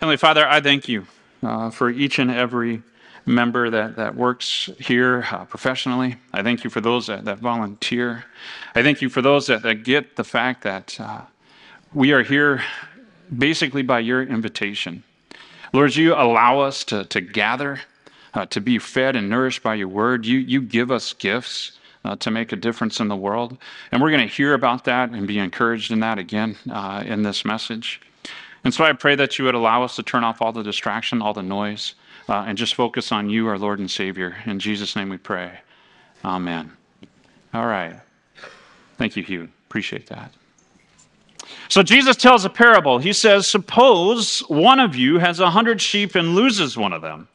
Heavenly Father, I thank you uh, for each and every member that, that works here uh, professionally. I thank you for those that, that volunteer. I thank you for those that, that get the fact that uh, we are here basically by your invitation. Lord, you allow us to, to gather, uh, to be fed and nourished by your word. You, you give us gifts. Uh, to make a difference in the world. And we're going to hear about that and be encouraged in that again uh, in this message. And so I pray that you would allow us to turn off all the distraction, all the noise, uh, and just focus on you, our Lord and Savior. In Jesus' name we pray. Amen. All right. Thank you, Hugh. Appreciate that. So Jesus tells a parable. He says, Suppose one of you has a hundred sheep and loses one of them.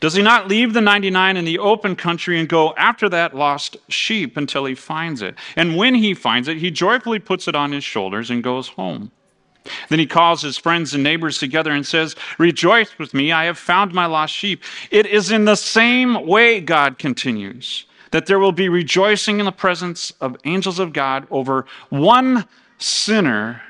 Does he not leave the 99 in the open country and go after that lost sheep until he finds it? And when he finds it, he joyfully puts it on his shoulders and goes home. Then he calls his friends and neighbors together and says, Rejoice with me, I have found my lost sheep. It is in the same way, God continues, that there will be rejoicing in the presence of angels of God over one sinner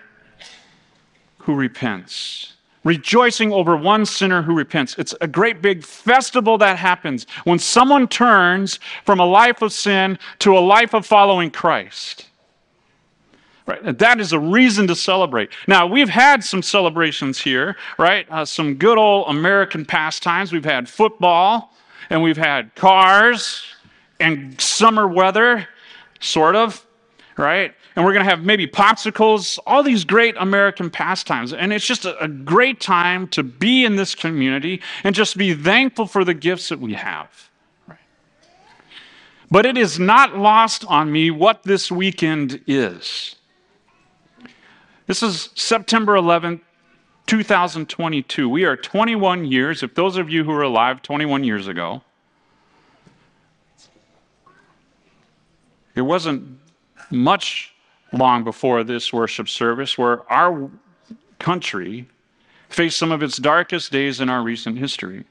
who repents. Rejoicing over one sinner who repents. It's a great big festival that happens when someone turns from a life of sin to a life of following Christ. Right? That is a reason to celebrate. Now, we've had some celebrations here, right? Uh, some good old American pastimes. We've had football, and we've had cars, and summer weather, sort of, right? And we're going to have maybe popsicles, all these great American pastimes. And it's just a, a great time to be in this community and just be thankful for the gifts that we have. But it is not lost on me what this weekend is. This is September 11th, 2022. We are 21 years, if those of you who were alive 21 years ago, it wasn't much long before this worship service where our country faced some of its darkest days in our recent history.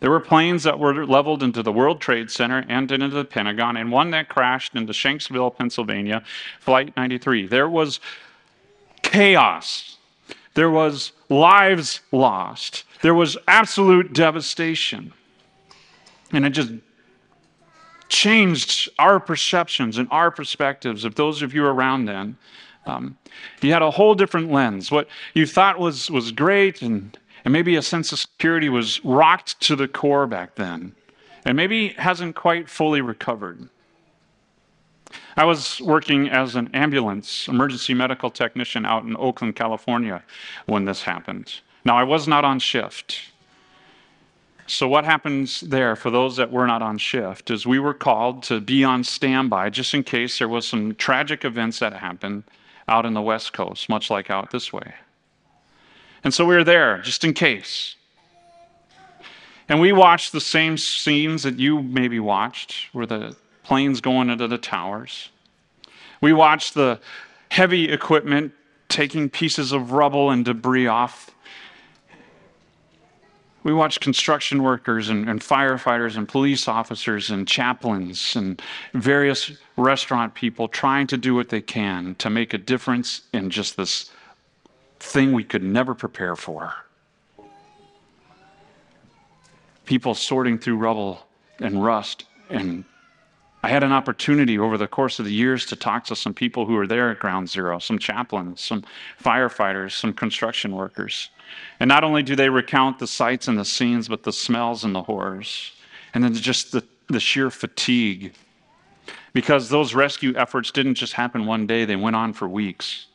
There were planes that were leveled into the World Trade Center and into the Pentagon, and one that crashed into Shanksville, Pennsylvania, Flight 93. There was chaos. There was lives lost. There was absolute devastation. And it just changed our perceptions and our perspectives of those of you around then. Um, you had a whole different lens. What you thought was, was great and, and maybe a sense of security was rocked to the core back then, and maybe hasn't quite fully recovered. I was working as an ambulance emergency medical technician out in Oakland, California when this happened. Now, I was not on shift. So, what happens there for those that were not on shift is we were called to be on standby just in case there was some tragic events that happened out in the West Coast, much like out this way. And so we were there just in case. And we watched the same scenes that you maybe watched, where the planes going into the towers. We watched the heavy equipment taking pieces of rubble and debris off. We watched construction workers and, and, firefighters and police officers and chaplains and various restaurant people trying to do what they can to make a difference in just this thing we could never prepare for. People sorting through rubble and rust and I had an opportunity over the course of the years to talk to some people who were there at Ground Zero, some chaplains, some firefighters, some construction workers. And not only do they recount the sights and the scenes, but the smells and the horrors. And then just the, the sheer fatigue. Because those rescue efforts didn't just happen one day, they went on for weeks.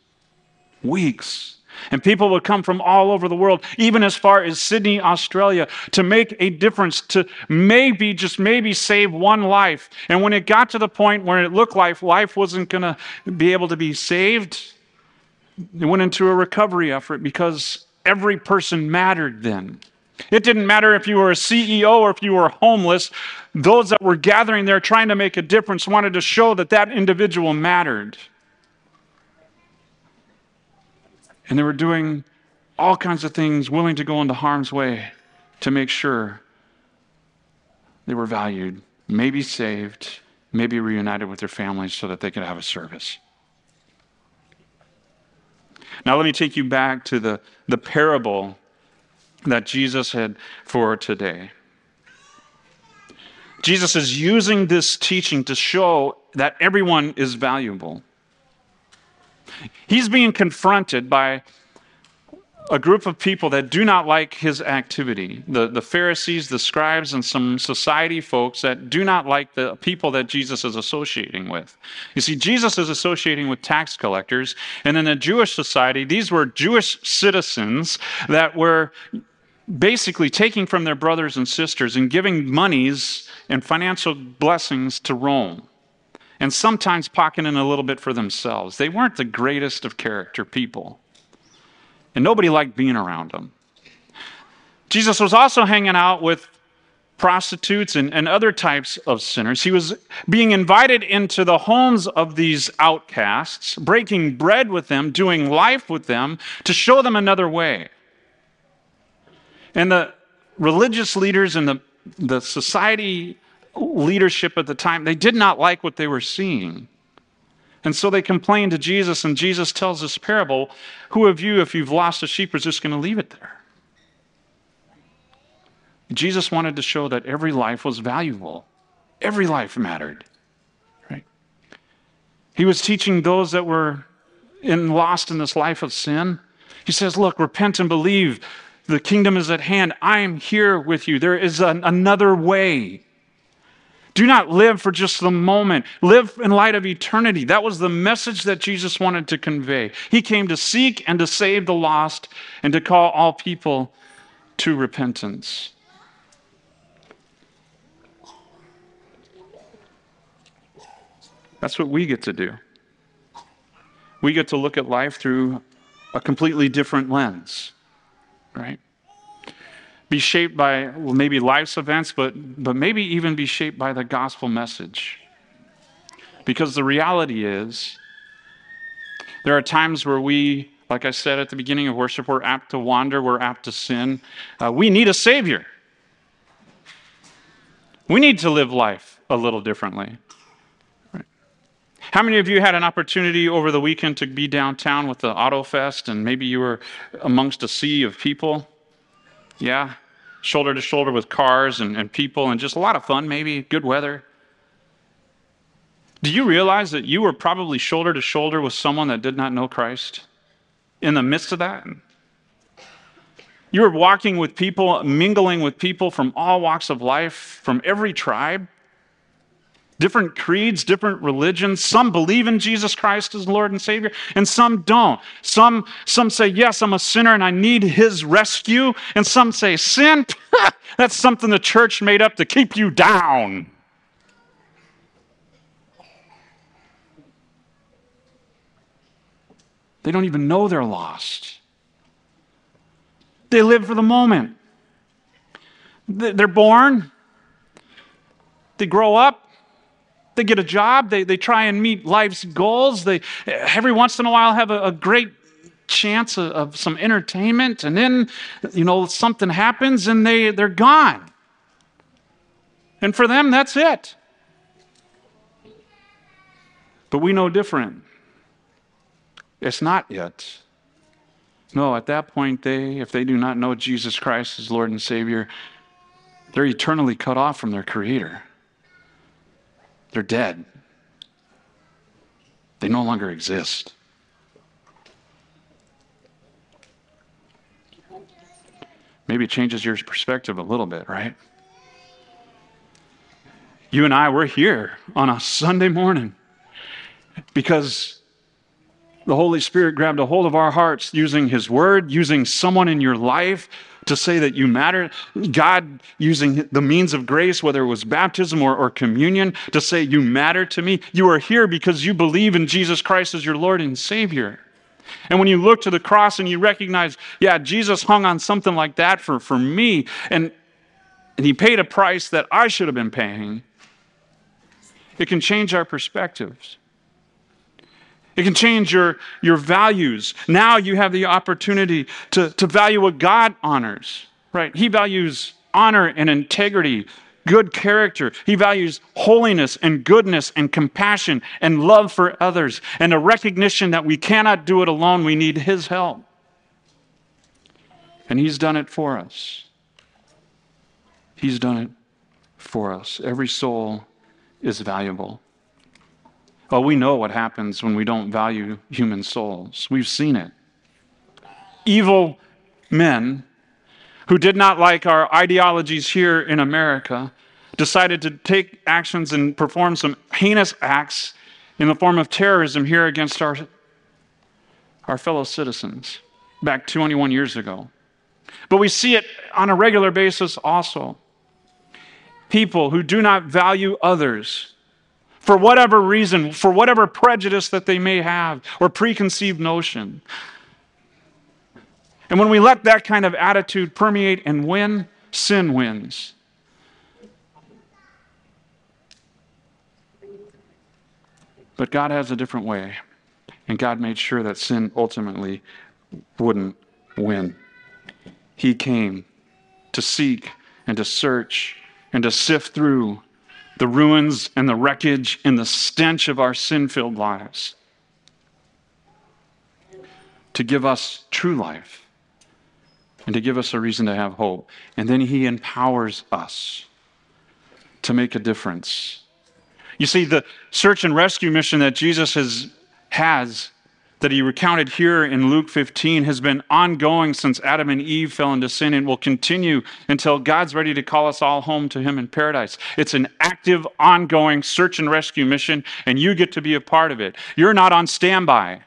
Weeks. And people would come from all over the world, even as far as Sydney, Australia, to make a difference, to maybe, just maybe save one life. And when it got to the point where it looked like life wasn't going to be able to be saved, they went into a recovery effort because every person mattered then. It didn't matter if you were a CEO or if you were homeless. Those that were gathering there trying to make a difference wanted to show that that individual mattered. And they were doing all kinds of things, willing to go into harm's way to make sure they were valued, maybe saved, maybe reunited with their families so that they could have a service. Now, let me take you back to the, the parable that Jesus had for today. Jesus is using this teaching to show that everyone is valuable. He's being confronted by a group of people that do not like his activity the, the Pharisees, the scribes, and some society folks that do not like the people that Jesus is associating with. You see, Jesus is associating with tax collectors, and in the Jewish society, these were Jewish citizens that were basically taking from their brothers and sisters and giving monies and financial blessings to Rome. And sometimes pocketing a little bit for themselves. They weren't the greatest of character people and nobody liked being around them. Jesus was also hanging out with prostitutes and, and other types of sinners. He was being invited into the homes of these outcasts, breaking bread with them, doing life with them to show them another way. And the religious leaders and the, the society leadership at the time, they did not like what they were seeing. And so they complained to Jesus, and Jesus tells this parable Who of you, if you've lost a sheep, is just going to leave it there? Jesus wanted to show that every life was valuable, every life mattered. Right? He was teaching those that were in, lost in this life of sin. He says, Look, repent and believe. The kingdom is at hand. I am here with you. There is an, another way. Do not live for just the moment. Live in light of eternity. That was the message that Jesus wanted to convey. He came to seek and to save the lost and to call all people to repentance. That's what we get to do. We get to look at life through a completely different lens, right? Be shaped by maybe life's events, but, but maybe even be shaped by the gospel message. Because the reality is, there are times where we, like I said at the beginning of worship, we're apt to wander, we're apt to sin. Uh, we need a Savior. We need to live life a little differently. How many of you had an opportunity over the weekend to be downtown with the Auto Fest and maybe you were amongst a sea of people? Yeah, shoulder to shoulder with cars and, and people and just a lot of fun, maybe good weather. Do you realize that you were probably shoulder to shoulder with someone that did not know Christ in the midst of that? You were walking with people, mingling with people from all walks of life, from every tribe different creeds, different religions. Some believe in Jesus Christ as Lord and Savior, and some don't. Some, some say, Yes, I'm a sinner and I need His rescue. And some say, Sin, that's something the church made up to keep you down. They don't even know they're lost. They live for the moment. They're born, they grow up, they get a job, they, they try and meet life's goals. They every once in a while have a, a great chance of, of, some entertainment, and then you know something happens and they, they're gone. And for them, that's it. But we know different. It's not yet. No, at that point, they, if they do not know Jesus Christ as Lord and Savior, they're eternally cut off from their Creator. They're dead. They no longer exist. Maybe it changes your perspective a little bit, right? You and I, we're here on a Sunday morning because the Holy Spirit grabbed a hold of our hearts using His Word, using someone in your life to say that you matter. God using the means of grace, whether it was baptism or, or communion, to say you matter to me. You are here because you believe in Jesus Christ as your Lord and Savior. And when you look to the cross and you recognize, yeah, Jesus hung on something like that for, for me, and, and he paid a price that I should have been paying, it can change our perspectives. It can change your, your values. Now you have the opportunity to, to value what God honors, right? He values honor and integrity, good character. He values holiness and goodness and compassion and love for others and a recognition that we cannot do it alone. We need His help. And He's done it for us. He's done it for us. Every soul is valuable. Well, we know what happens when we don't value human souls. We've seen it. Evil men who did not like our ideologies here in America decided to take actions and perform some heinous acts in the form of terrorism here against our, our fellow citizens back 21 years ago. But we see it on a regular basis also. People who do not value others for whatever reason, for whatever prejudice that they may have or preconceived notion. And when we let that kind of attitude permeate and win, sin wins. But God has a different way. And God made sure that sin ultimately wouldn't win. He came to seek and to search and to sift through the ruins and the wreckage and the stench of our sin filled lives, to give us true life and to give us a reason to have hope. And then He empowers us to make a difference. You see, the search and rescue mission that Jesus has, has that he recounted here in Luke 15 has been ongoing since Adam and Eve fell into sin and will continue until God's ready to call us all home to him in paradise. It's an active, ongoing search and rescue mission, and you get to be a part of it. You're not on standby,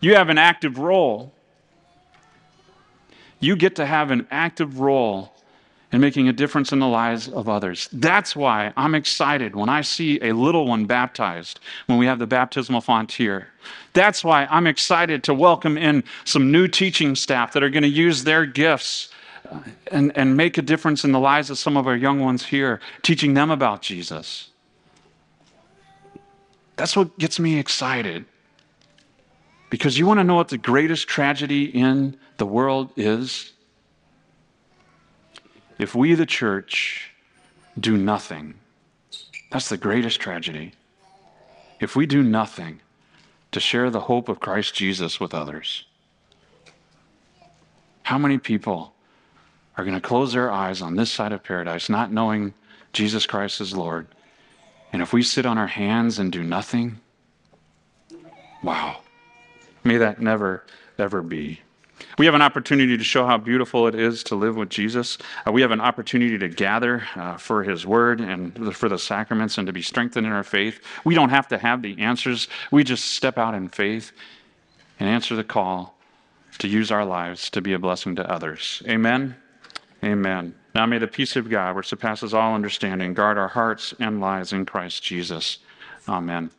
you have an active role. You get to have an active role and making a difference in the lives of others. That's why I'm excited when I see a little one baptized when we have the baptismal font here. That's why I'm excited to welcome in some new teaching staff that are going to use their gifts uh, and, and make a difference in the lives of some of our young ones here, teaching them about Jesus. That's what gets me excited. Because you want to know what the greatest tragedy in the world is? If we, the church, do nothing, that's the greatest tragedy. If we do nothing to share the hope of Christ Jesus with others, how many people are going to close their eyes on this side of paradise, not knowing Jesus Christ is Lord? And if we sit on our hands and do nothing, wow, may that never, ever be. We have an opportunity to show how beautiful it is to live with Jesus. Uh, we have an opportunity to gather uh, for his word and for the sacraments and to be strengthened in our faith. We don't have to have the answers. We just step out in faith and answer the call to use our lives to be a blessing to others. Amen. Amen. Now may the peace of God, which surpasses all understanding, guard our hearts and lives in Christ Jesus. Amen.